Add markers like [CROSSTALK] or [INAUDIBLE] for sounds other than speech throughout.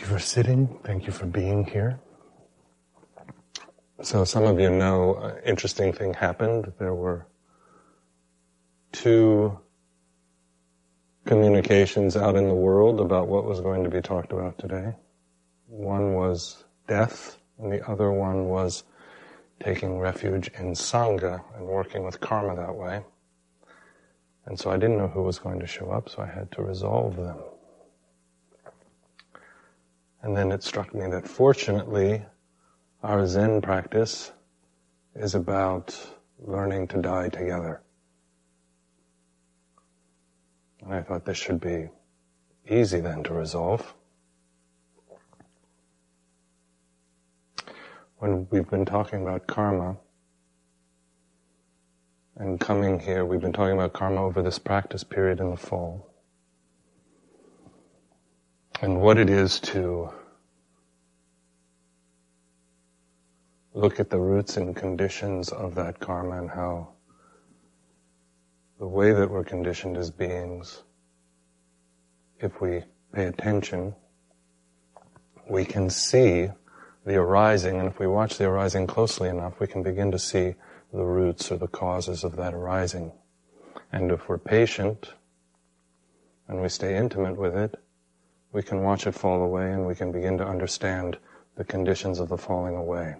Thank you for sitting. Thank you for being here. So some of you know an interesting thing happened. There were two communications out in the world about what was going to be talked about today. One was death, and the other one was taking refuge in Sangha and working with karma that way. And so I didn't know who was going to show up, so I had to resolve them. And then it struck me that fortunately, our Zen practice is about learning to die together. And I thought this should be easy then to resolve. When we've been talking about karma, and coming here, we've been talking about karma over this practice period in the fall. And what it is to look at the roots and conditions of that karma and how the way that we're conditioned as beings, if we pay attention, we can see the arising, and if we watch the arising closely enough, we can begin to see the roots or the causes of that arising. And if we're patient and we stay intimate with it, we can watch it fall away and we can begin to understand the conditions of the falling away.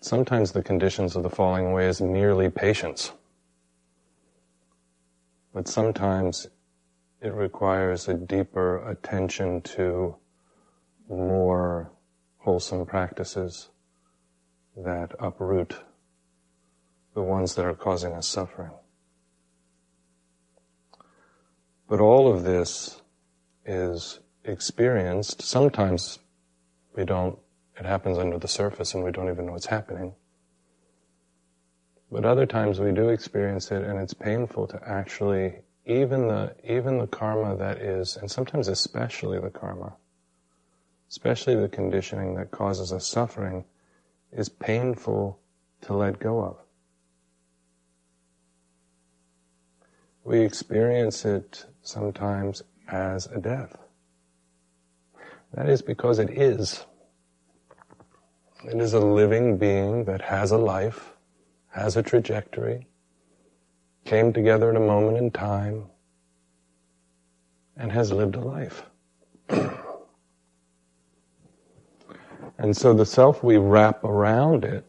Sometimes the conditions of the falling away is merely patience. But sometimes it requires a deeper attention to more wholesome practices that uproot the ones that are causing us suffering. But all of this is experienced. Sometimes we don't, it happens under the surface and we don't even know what's happening. But other times we do experience it and it's painful to actually, even the, even the karma that is, and sometimes especially the karma, especially the conditioning that causes us suffering, is painful to let go of. We experience it sometimes as a death. That is because it is. It is a living being that has a life, has a trajectory, came together at a moment in time, and has lived a life. [CLEARS THROAT] And so the self we wrap around it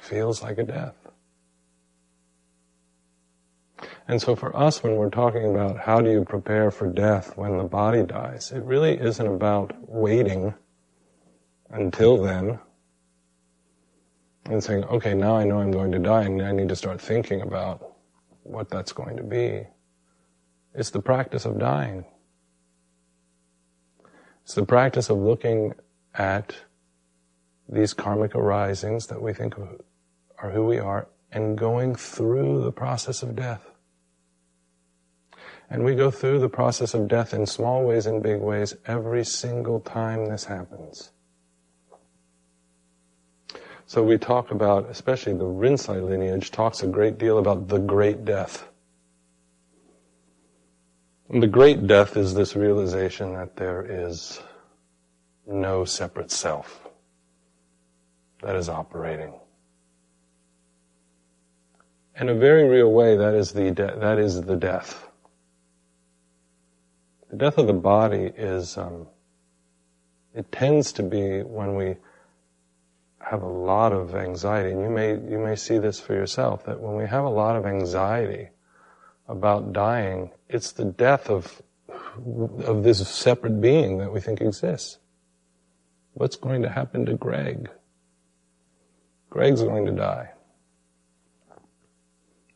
feels like a death. And so for us, when we're talking about how do you prepare for death when the body dies, it really isn't about waiting until then and saying, okay, now I know I'm going to die and I need to start thinking about what that's going to be. It's the practice of dying. It's the practice of looking at these karmic arisings that we think are who we are and going through the process of death. And we go through the process of death in small ways and big ways every single time this happens. So we talk about, especially the Rinzai lineage talks a great deal about the great death. And the great death is this realization that there is no separate self that is operating. In a very real way, that is the de- that is the death. The death of the body is um, it tends to be when we have a lot of anxiety, and you may you may see this for yourself that when we have a lot of anxiety about dying, it's the death of, of this separate being that we think exists. What's going to happen to Greg? Greg's going to die.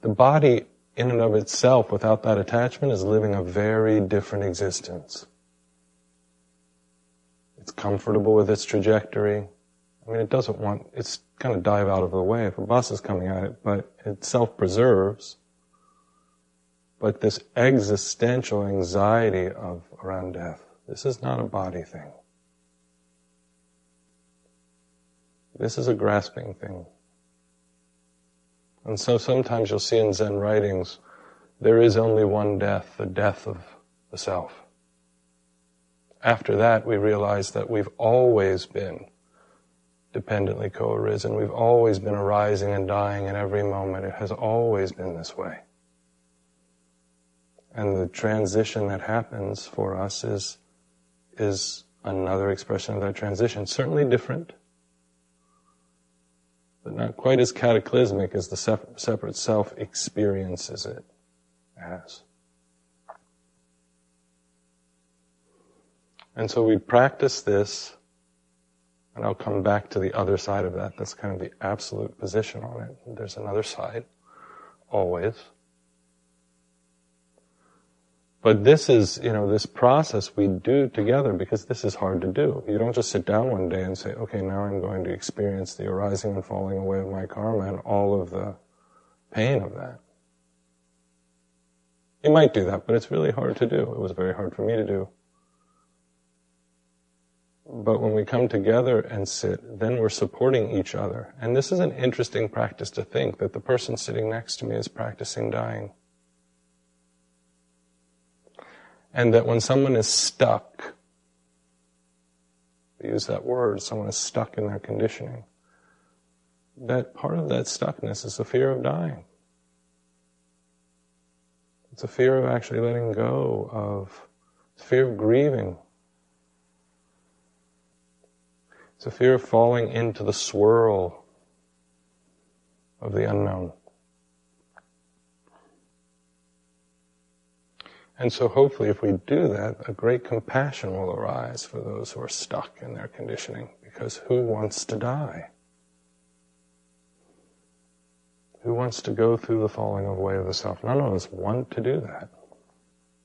The body, in and of itself, without that attachment, is living a very different existence. It's comfortable with its trajectory. I mean, it doesn't want, it's kind of dive out of the way if a bus is coming at it, but it self-preserves but this existential anxiety of around death. This is not a body thing. This is a grasping thing. And so sometimes you'll see in Zen writings, there is only one death, the death of the self. After that, we realize that we've always been dependently co-arisen. We've always been arising and dying in every moment. It has always been this way. And the transition that happens for us is, is another expression of that transition. Certainly different, but not quite as cataclysmic as the separate self experiences it as. And so we practice this, and I'll come back to the other side of that. That's kind of the absolute position on it. There's another side, always. But this is, you know, this process we do together because this is hard to do. You don't just sit down one day and say, okay, now I'm going to experience the arising and falling away of my karma and all of the pain of that. You might do that, but it's really hard to do. It was very hard for me to do. But when we come together and sit, then we're supporting each other. And this is an interesting practice to think that the person sitting next to me is practicing dying. And that when someone is stuck, we use that word, someone is stuck in their conditioning, that part of that stuckness is the fear of dying. It's a fear of actually letting go of, fear of grieving, It's a fear of falling into the swirl of the unknown. And so hopefully if we do that, a great compassion will arise for those who are stuck in their conditioning, because who wants to die? Who wants to go through the falling away of the self? None of us want to do that.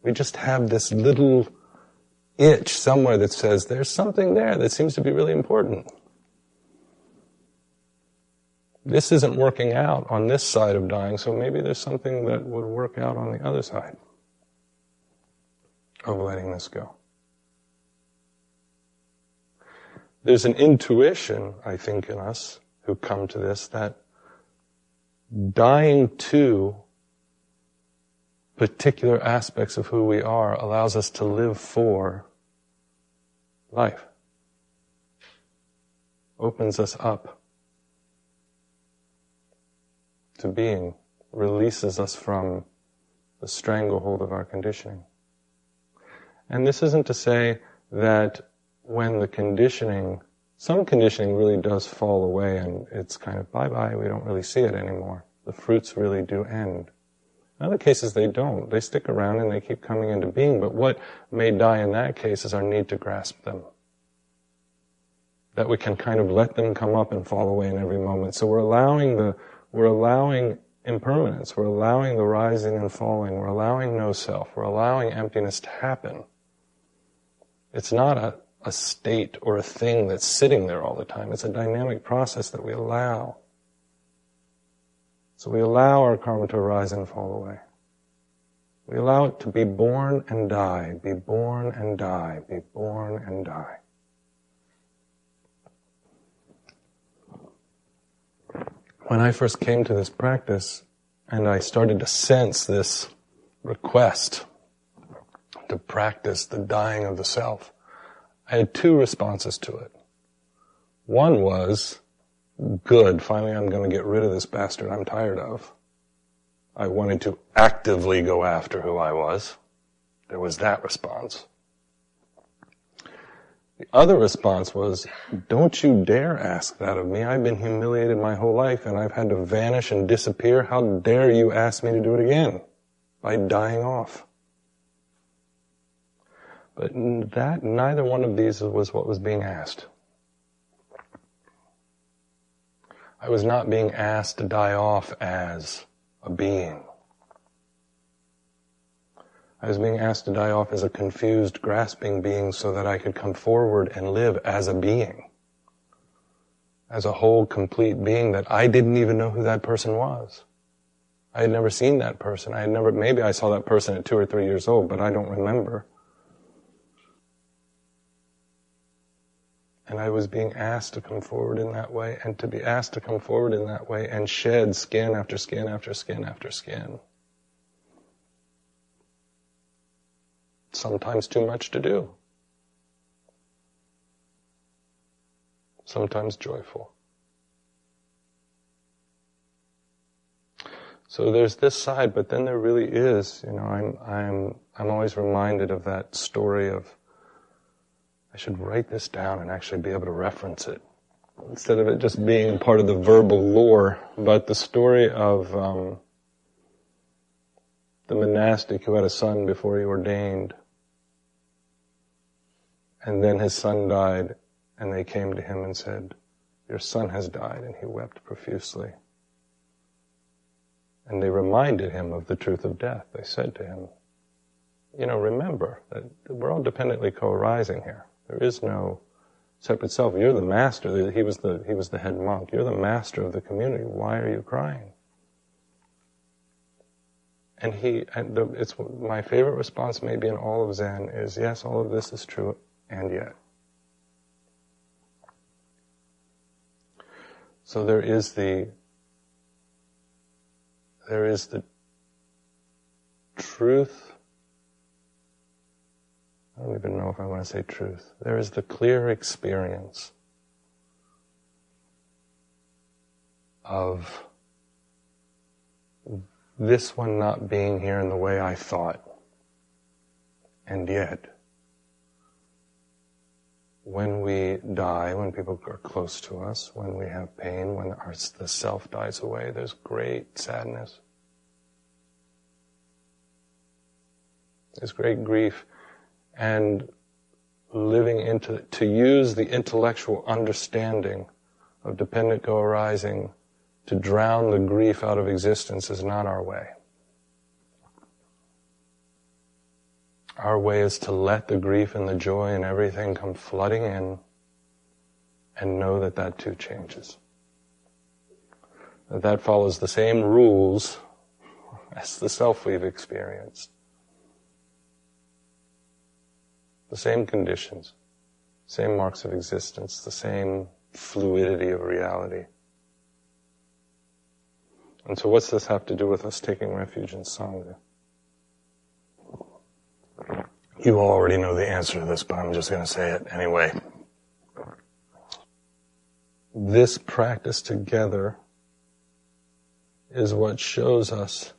We just have this little itch somewhere that says there's something there that seems to be really important. This isn't working out on this side of dying, so maybe there's something that would work out on the other side of letting this go. There's an intuition, I think, in us who come to this that dying to particular aspects of who we are allows us to live for life. Opens us up to being, releases us from the stranglehold of our conditioning. And this isn't to say that when the conditioning, some conditioning really does fall away and it's kind of bye bye, we don't really see it anymore. The fruits really do end. In other cases, they don't. They stick around and they keep coming into being. But what may die in that case is our need to grasp them. That we can kind of let them come up and fall away in every moment. So we're allowing the, we're allowing impermanence. We're allowing the rising and falling. We're allowing no self. We're allowing emptiness to happen. It's not a, a state or a thing that's sitting there all the time. It's a dynamic process that we allow. So we allow our karma to arise and fall away. We allow it to be born and die, be born and die, be born and die. When I first came to this practice and I started to sense this request to practice the dying of the self, I had two responses to it. One was, good, finally I'm going to get rid of this bastard I'm tired of. I wanted to actively go after who I was. There was that response. The other response was, don't you dare ask that of me. I've been humiliated my whole life and I've had to vanish and disappear. How dare you ask me to do it again by dying off? But that, neither one of these was what was being asked. I was not being asked to die off as a being. I was being asked to die off as a confused, grasping being so that I could come forward and live as a being. As a whole, complete being that I didn't even know who that person was. I had never seen that person. I had never, maybe I saw that person at two or three years old, but I don't remember. And I was being asked to come forward in that way and to be asked to come forward in that way and shed skin after skin after skin after skin. sometimes too much to do. Sometimes joyful. So there's this side, but then there really is, you know, I'm, I'm, I'm always reminded of that story of, I should write this down and actually be able to reference it. Instead of it just being part of the verbal lore, but the story of, um, the monastic who had a son before he ordained. And then his son died, and they came to him and said, Your son has died, and he wept profusely. And they reminded him of the truth of death. They said to him, You know, remember that we're all dependently co arising here. There is no separate self. You're the master. He was the, he was the head monk. You're the master of the community. Why are you crying? And he, and the, it's my favorite response maybe in all of Zen is, yes, all of this is true, and yet. So there is the, there is the truth. I don't even know if I want to say truth. There is the clear experience of this one not being here in the way I thought. And yet, when we die, when people are close to us, when we have pain, when our, the self dies away, there's great sadness. There's great grief. And living into, to use the intellectual understanding of dependent co-arising to drown the grief out of existence is not our way. Our way is to let the grief and the joy and everything come flooding in and know that that too changes. That follows the same rules as the self we've experienced. The same conditions, same marks of existence, the same fluidity of reality. And so what's this have to do with us taking refuge in Sangha? You already know the answer to this, but I'm just going to say it anyway. This practice together is what shows us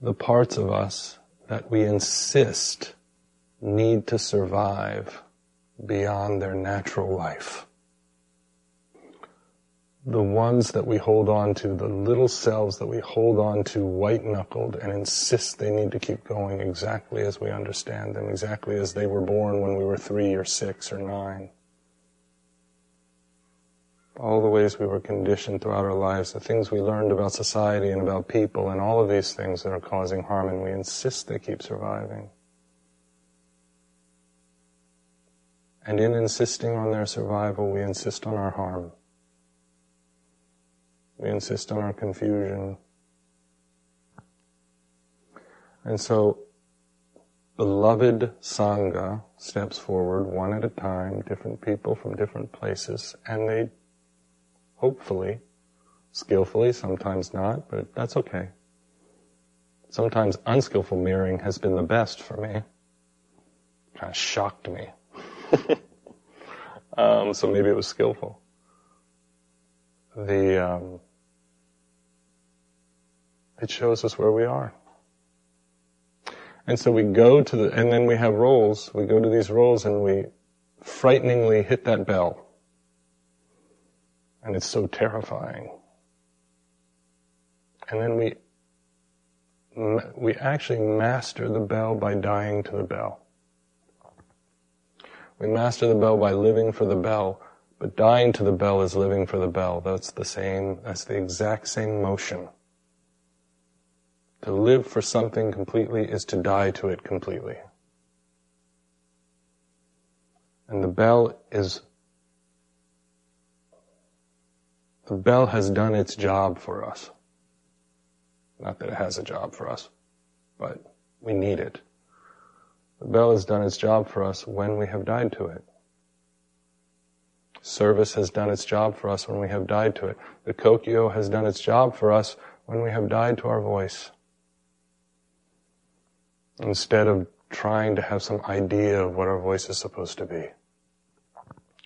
the parts of us that we insist need to survive beyond their natural life the ones that we hold on to, the little selves that we hold on to white knuckled and insist they need to keep going exactly as we understand them, exactly as they were born when we were three or six or nine. All the ways we were conditioned throughout our lives, the things we learned about society and about people and all of these things that are causing harm and we insist they keep surviving. And in insisting on their survival, we insist on our harm. We insist on our confusion. And so, beloved Sangha steps forward one at a time, different people from different places, and they hopefully, skillfully, sometimes not, but that's okay. Sometimes unskillful mirroring has been the best for me. Kind of shocked me. Um, so maybe it was skillful. The um, it shows us where we are. And so we go to the, and then we have roles. We go to these roles and we frighteningly hit that bell. And it's so terrifying. And then we, we actually master the bell by dying to the bell. We master the bell by living for the bell, but dying to the bell is living for the bell. That's the same, that's the exact same motion. To live for something completely is to die to it completely. And the bell is, the bell has done its job for us. Not that it has a job for us, but we need it. The bell has done its job for us when we have died to it. Service has done its job for us when we have died to it. The Kokyo has done its job for us when we have died to our voice instead of trying to have some idea of what our voice is supposed to be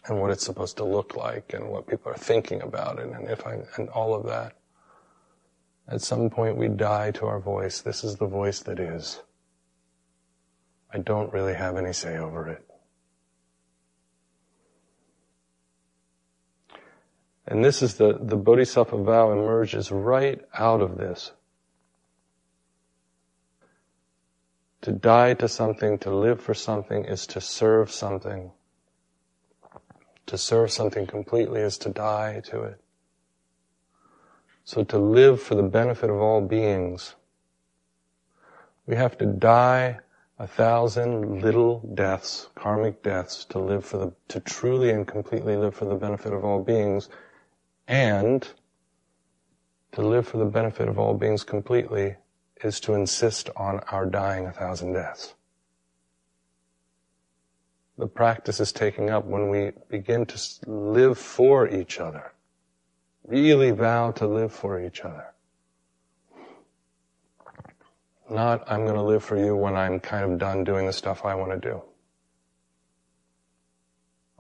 and what it's supposed to look like and what people are thinking about it and if I, and all of that. At some point we die to our voice. This is the voice that is. I don't really have any say over it. And this is the, the Bodhisattva vow emerges right out of this. To die to something, to live for something is to serve something. To serve something completely is to die to it. So to live for the benefit of all beings, we have to die a thousand little deaths, karmic deaths, to live for the, to truly and completely live for the benefit of all beings, and to live for the benefit of all beings completely is to insist on our dying a thousand deaths. The practice is taking up when we begin to live for each other. Really vow to live for each other. Not, I'm going to live for you when I'm kind of done doing the stuff I want to do.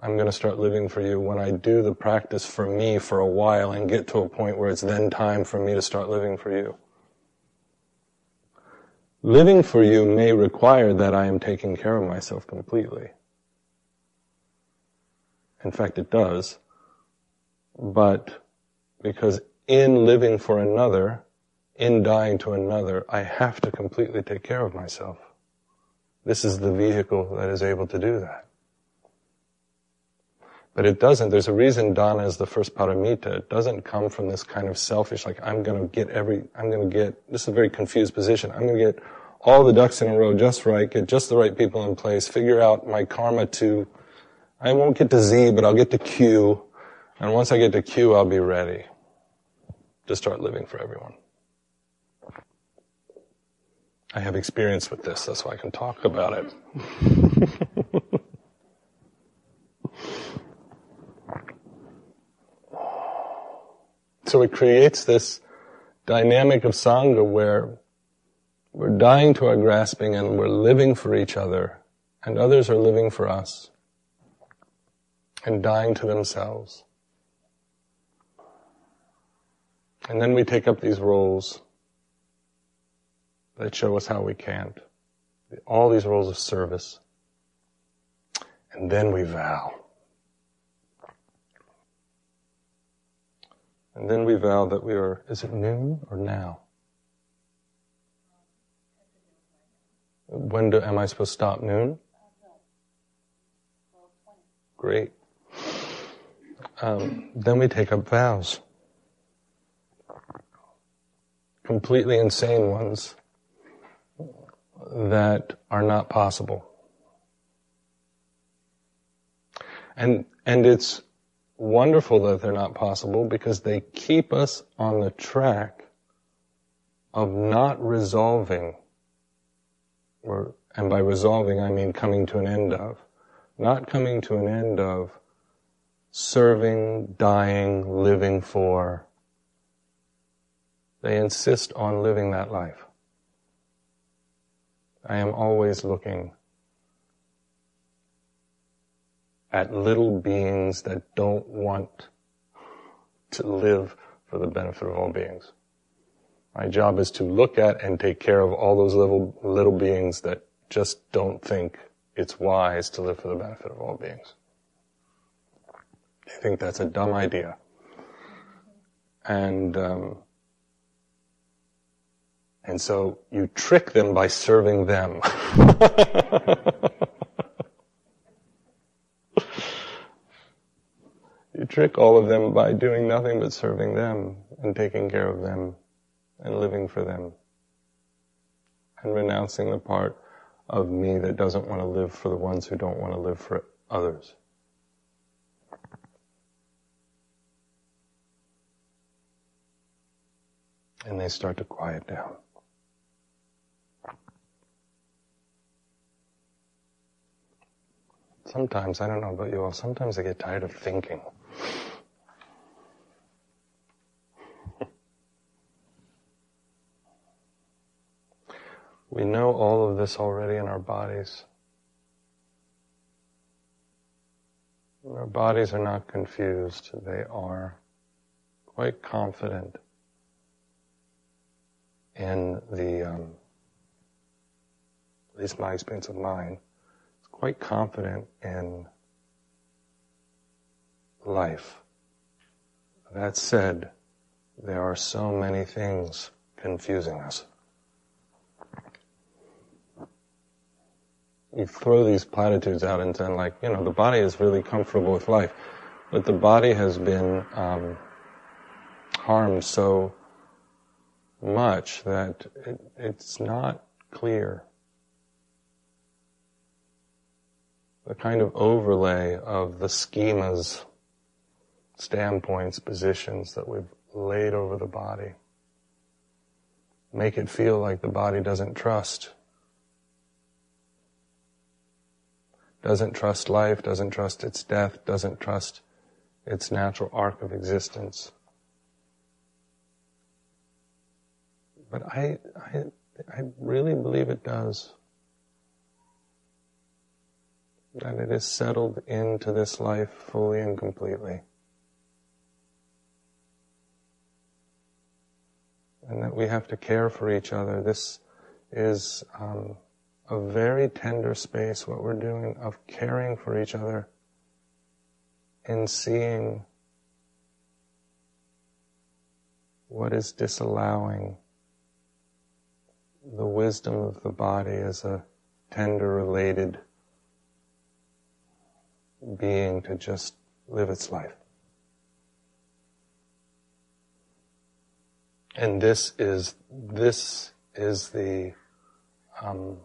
I'm going to start living for you when I do the practice for me for a while and get to a point where it's then time for me to start living for you. Living for you may require that I am taking care of myself completely. In fact, it does. But because in living for another, in dying to another, I have to completely take care of myself. This is the vehicle that is able to do that. But it doesn't. There's a reason dana is the first paramita. It doesn't come from this kind of selfish, like, I'm gonna get every, I'm gonna get, this is a very confused position. I'm gonna get all the ducks in a row just right, get just the right people in place, figure out my karma to, I won't get to Z, but I'll get to Q. And once I get to Q, I'll be ready to start living for everyone. I have experience with this, that's why I can talk about it. [LAUGHS] so it creates this dynamic of Sangha where we're dying to our grasping and we're living for each other and others are living for us and dying to themselves. And then we take up these roles that show us how we can't. All these roles of service. And then we vow. And then we vow that we are, is it noon or now? When do, am I supposed to stop noon? Great. Um, then we take up vows. Completely insane ones that are not possible. And, and it's wonderful that they're not possible because they keep us on the track of not resolving, or, and by resolving I mean coming to an end of, not coming to an end of serving, dying, living for. They insist on living that life. I am always looking at little beings that don't want to live for the benefit of all beings. My job is to look at and take care of all those little, little beings that just don't think it's wise to live for the benefit of all beings. They think that's a dumb idea. And um, and so you trick them by serving them. [LAUGHS] you trick all of them by doing nothing but serving them and taking care of them and living for them and renouncing the part of me that doesn't want to live for the ones who don't want to live for others. And they start to quiet down. Sometimes, I don't know about you all, sometimes I get tired of thinking. [LAUGHS] we know all of this already in our bodies. Our bodies are not confused. They are quite confident in the, um, at least my experience of mine, quite confident in life. That said, there are so many things confusing us. You throw these platitudes out and then like, you know, the body is really comfortable with life, but the body has been um, harmed so much that it, it's not clear. The kind of overlay of the schemas, standpoints, positions that we've laid over the body make it feel like the body doesn't trust. Doesn't trust life, doesn't trust its death, doesn't trust its natural arc of existence. But I, I, I really believe it does. That it is settled into this life fully and completely. And that we have to care for each other. This is um, a very tender space, what we're doing of caring for each other and seeing what is disallowing the wisdom of the body as a tender related being to just live its life. And this is, this is the, um,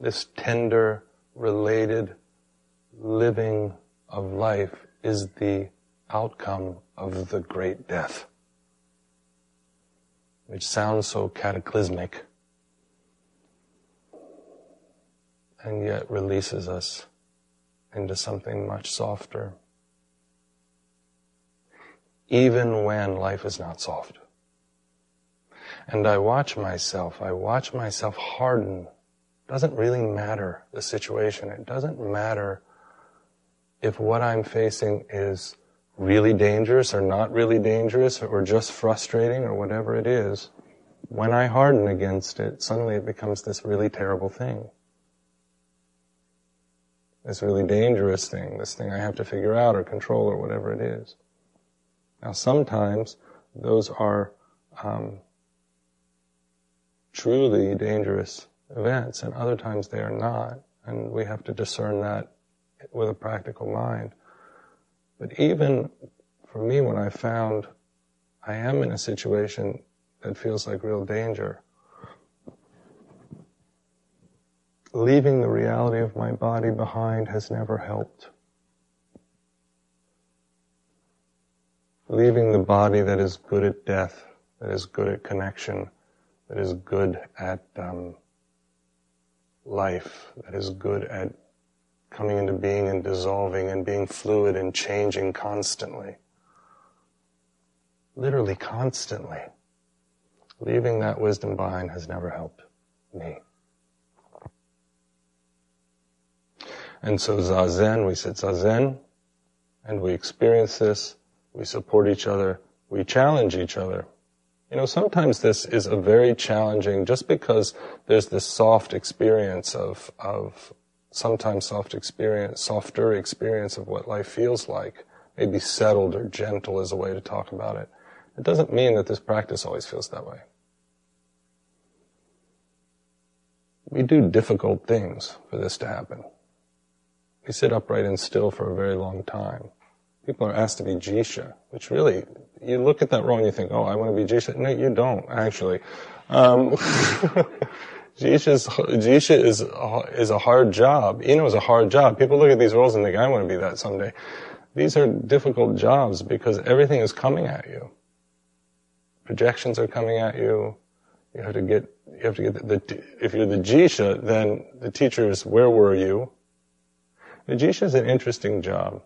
this tender, related living of life is the outcome of the great death which sounds so cataclysmic and yet releases us into something much softer. Even when life is not soft. And I watch myself, I watch myself harden. Doesn't really matter the situation. It doesn't matter if what I'm facing is really dangerous or not really dangerous or just frustrating or whatever it is, when I harden against it, suddenly it becomes this really terrible thing. This really dangerous thing, this thing I have to figure out or control or whatever it is. Now sometimes those are um, truly dangerous events and other times they are not and we have to discern that with a practical mind. But even for me, when I found I am in a situation that feels like real danger, leaving the reality of my body behind has never helped. Leaving the body that is good at death, that is good at connection, that is good at um, life, that is good at coming into being and dissolving and being fluid and changing constantly. Literally constantly. Leaving that wisdom behind has never helped me. And so Zazen, we sit Zazen, and we experience this, we support each other, we challenge each other. You know, sometimes this is a very challenging, just because there's this soft experience of, of sometimes soft experience, softer experience of what life feels like, maybe settled or gentle is a way to talk about it. It doesn't mean that this practice always feels that way. We do difficult things for this to happen. We sit upright and still for a very long time. People are asked to be jisha, which really, you look at that role and you think, oh, I want to be jisha. No, you don't, actually. Um, [LAUGHS] Jisha is, is, is a hard job. Ino is a hard job. People look at these roles and think, I want to be that someday. These are difficult jobs because everything is coming at you. Projections are coming at you. You have to get, you have to get the, the if you're the Jisha, then the teacher is, where were you? The is an interesting job.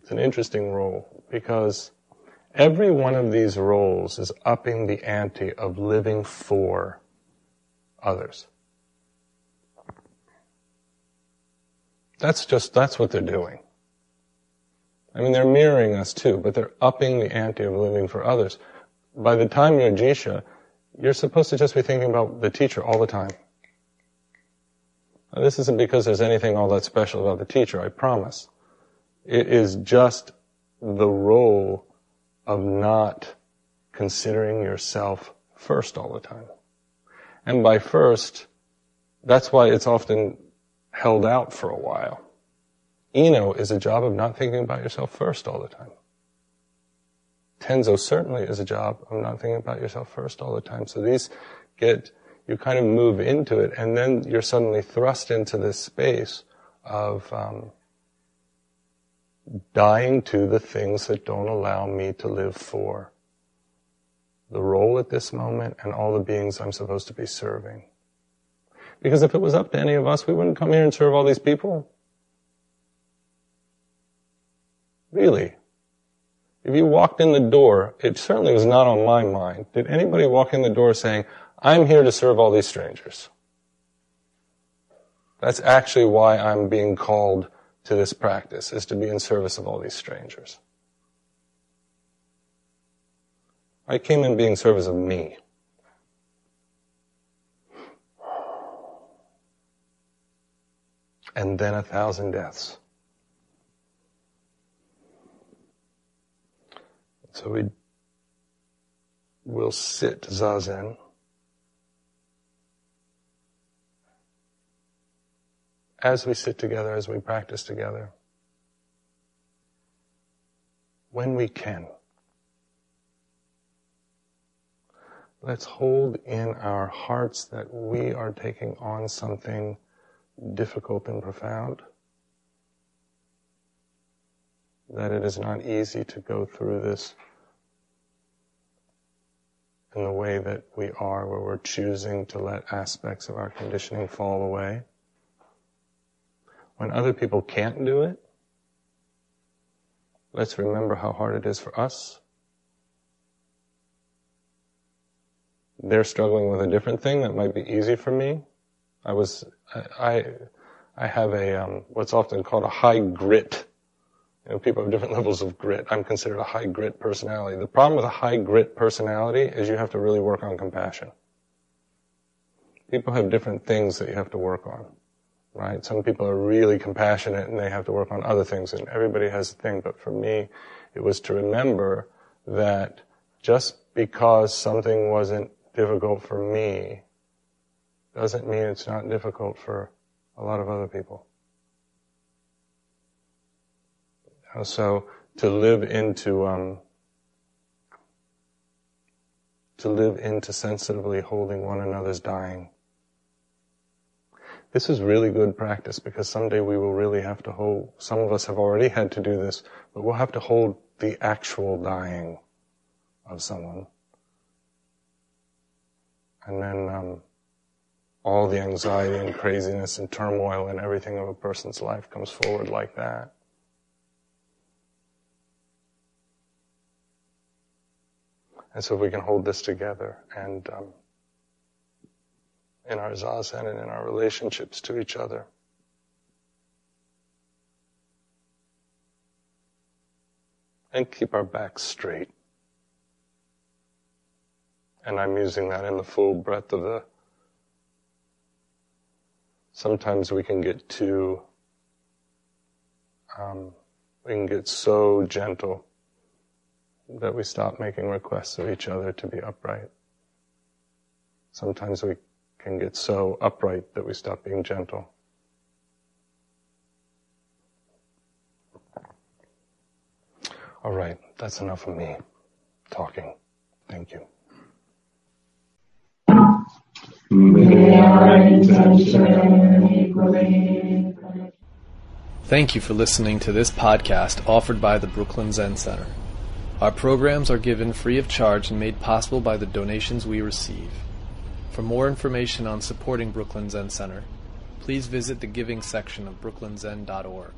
It's an interesting role because every one of these roles is upping the ante of living for others. That's just, that's what they're doing. I mean, they're mirroring us too, but they're upping the ante of living for others. By the time you're Jisha, you're supposed to just be thinking about the teacher all the time. Now, this isn't because there's anything all that special about the teacher, I promise. It is just the role of not considering yourself first all the time. And by first, that's why it's often held out for a while. Ino is a job of not thinking about yourself first all the time. Tenzo certainly is a job of not thinking about yourself first all the time. So these get, you kind of move into it and then you're suddenly thrust into this space of um, dying to the things that don't allow me to live for the role at this moment and all the beings I'm supposed to be serving. Because if it was up to any of us, we wouldn't come here and serve all these people. Really. If you walked in the door, it certainly was not on my mind. Did anybody walk in the door saying, I'm here to serve all these strangers? That's actually why I'm being called to this practice, is to be in service of all these strangers. I came in being service of me. And then a thousand deaths. So we will sit zazen. As we sit together, as we practice together, when we can, let's hold in our hearts that we are taking on something difficult and profound that it is not easy to go through this in the way that we are, where we're choosing to let aspects of our conditioning fall away. When other people can't do it, let's remember how hard it is for us. They're struggling with a different thing that might be easy for me. I was, I, I have a, um, what's often called a high grit you know, people have different [LAUGHS] levels of grit. I'm considered a high grit personality. The problem with a high grit personality is you have to really work on compassion. People have different things that you have to work on, right? Some people are really compassionate and they have to work on other things and everybody has a thing. But for me, it was to remember that just because something wasn't difficult for me doesn't mean it's not difficult for a lot of other people. So to live into um, to live into sensitively holding one another's dying. This is really good practice because someday we will really have to hold, some of us have already had to do this, but we'll have to hold the actual dying of someone. And then um, all the anxiety and craziness and turmoil and everything of a person's life comes forward like that. And so if we can hold this together and um, in our zazen and in our relationships to each other. And keep our backs straight. And I'm using that in the full breadth of the. Sometimes we can get too, um, we can get so gentle that we stop making requests of each other to be upright. Sometimes we can get so upright that we stop being gentle. All right, that's enough of me talking. Thank you. Thank you for listening to this podcast offered by the Brooklyn Zen Center. Our programs are given free of charge and made possible by the donations we receive. For more information on supporting Brooklyn Zen Center, please visit the giving section of brooklynzen.org.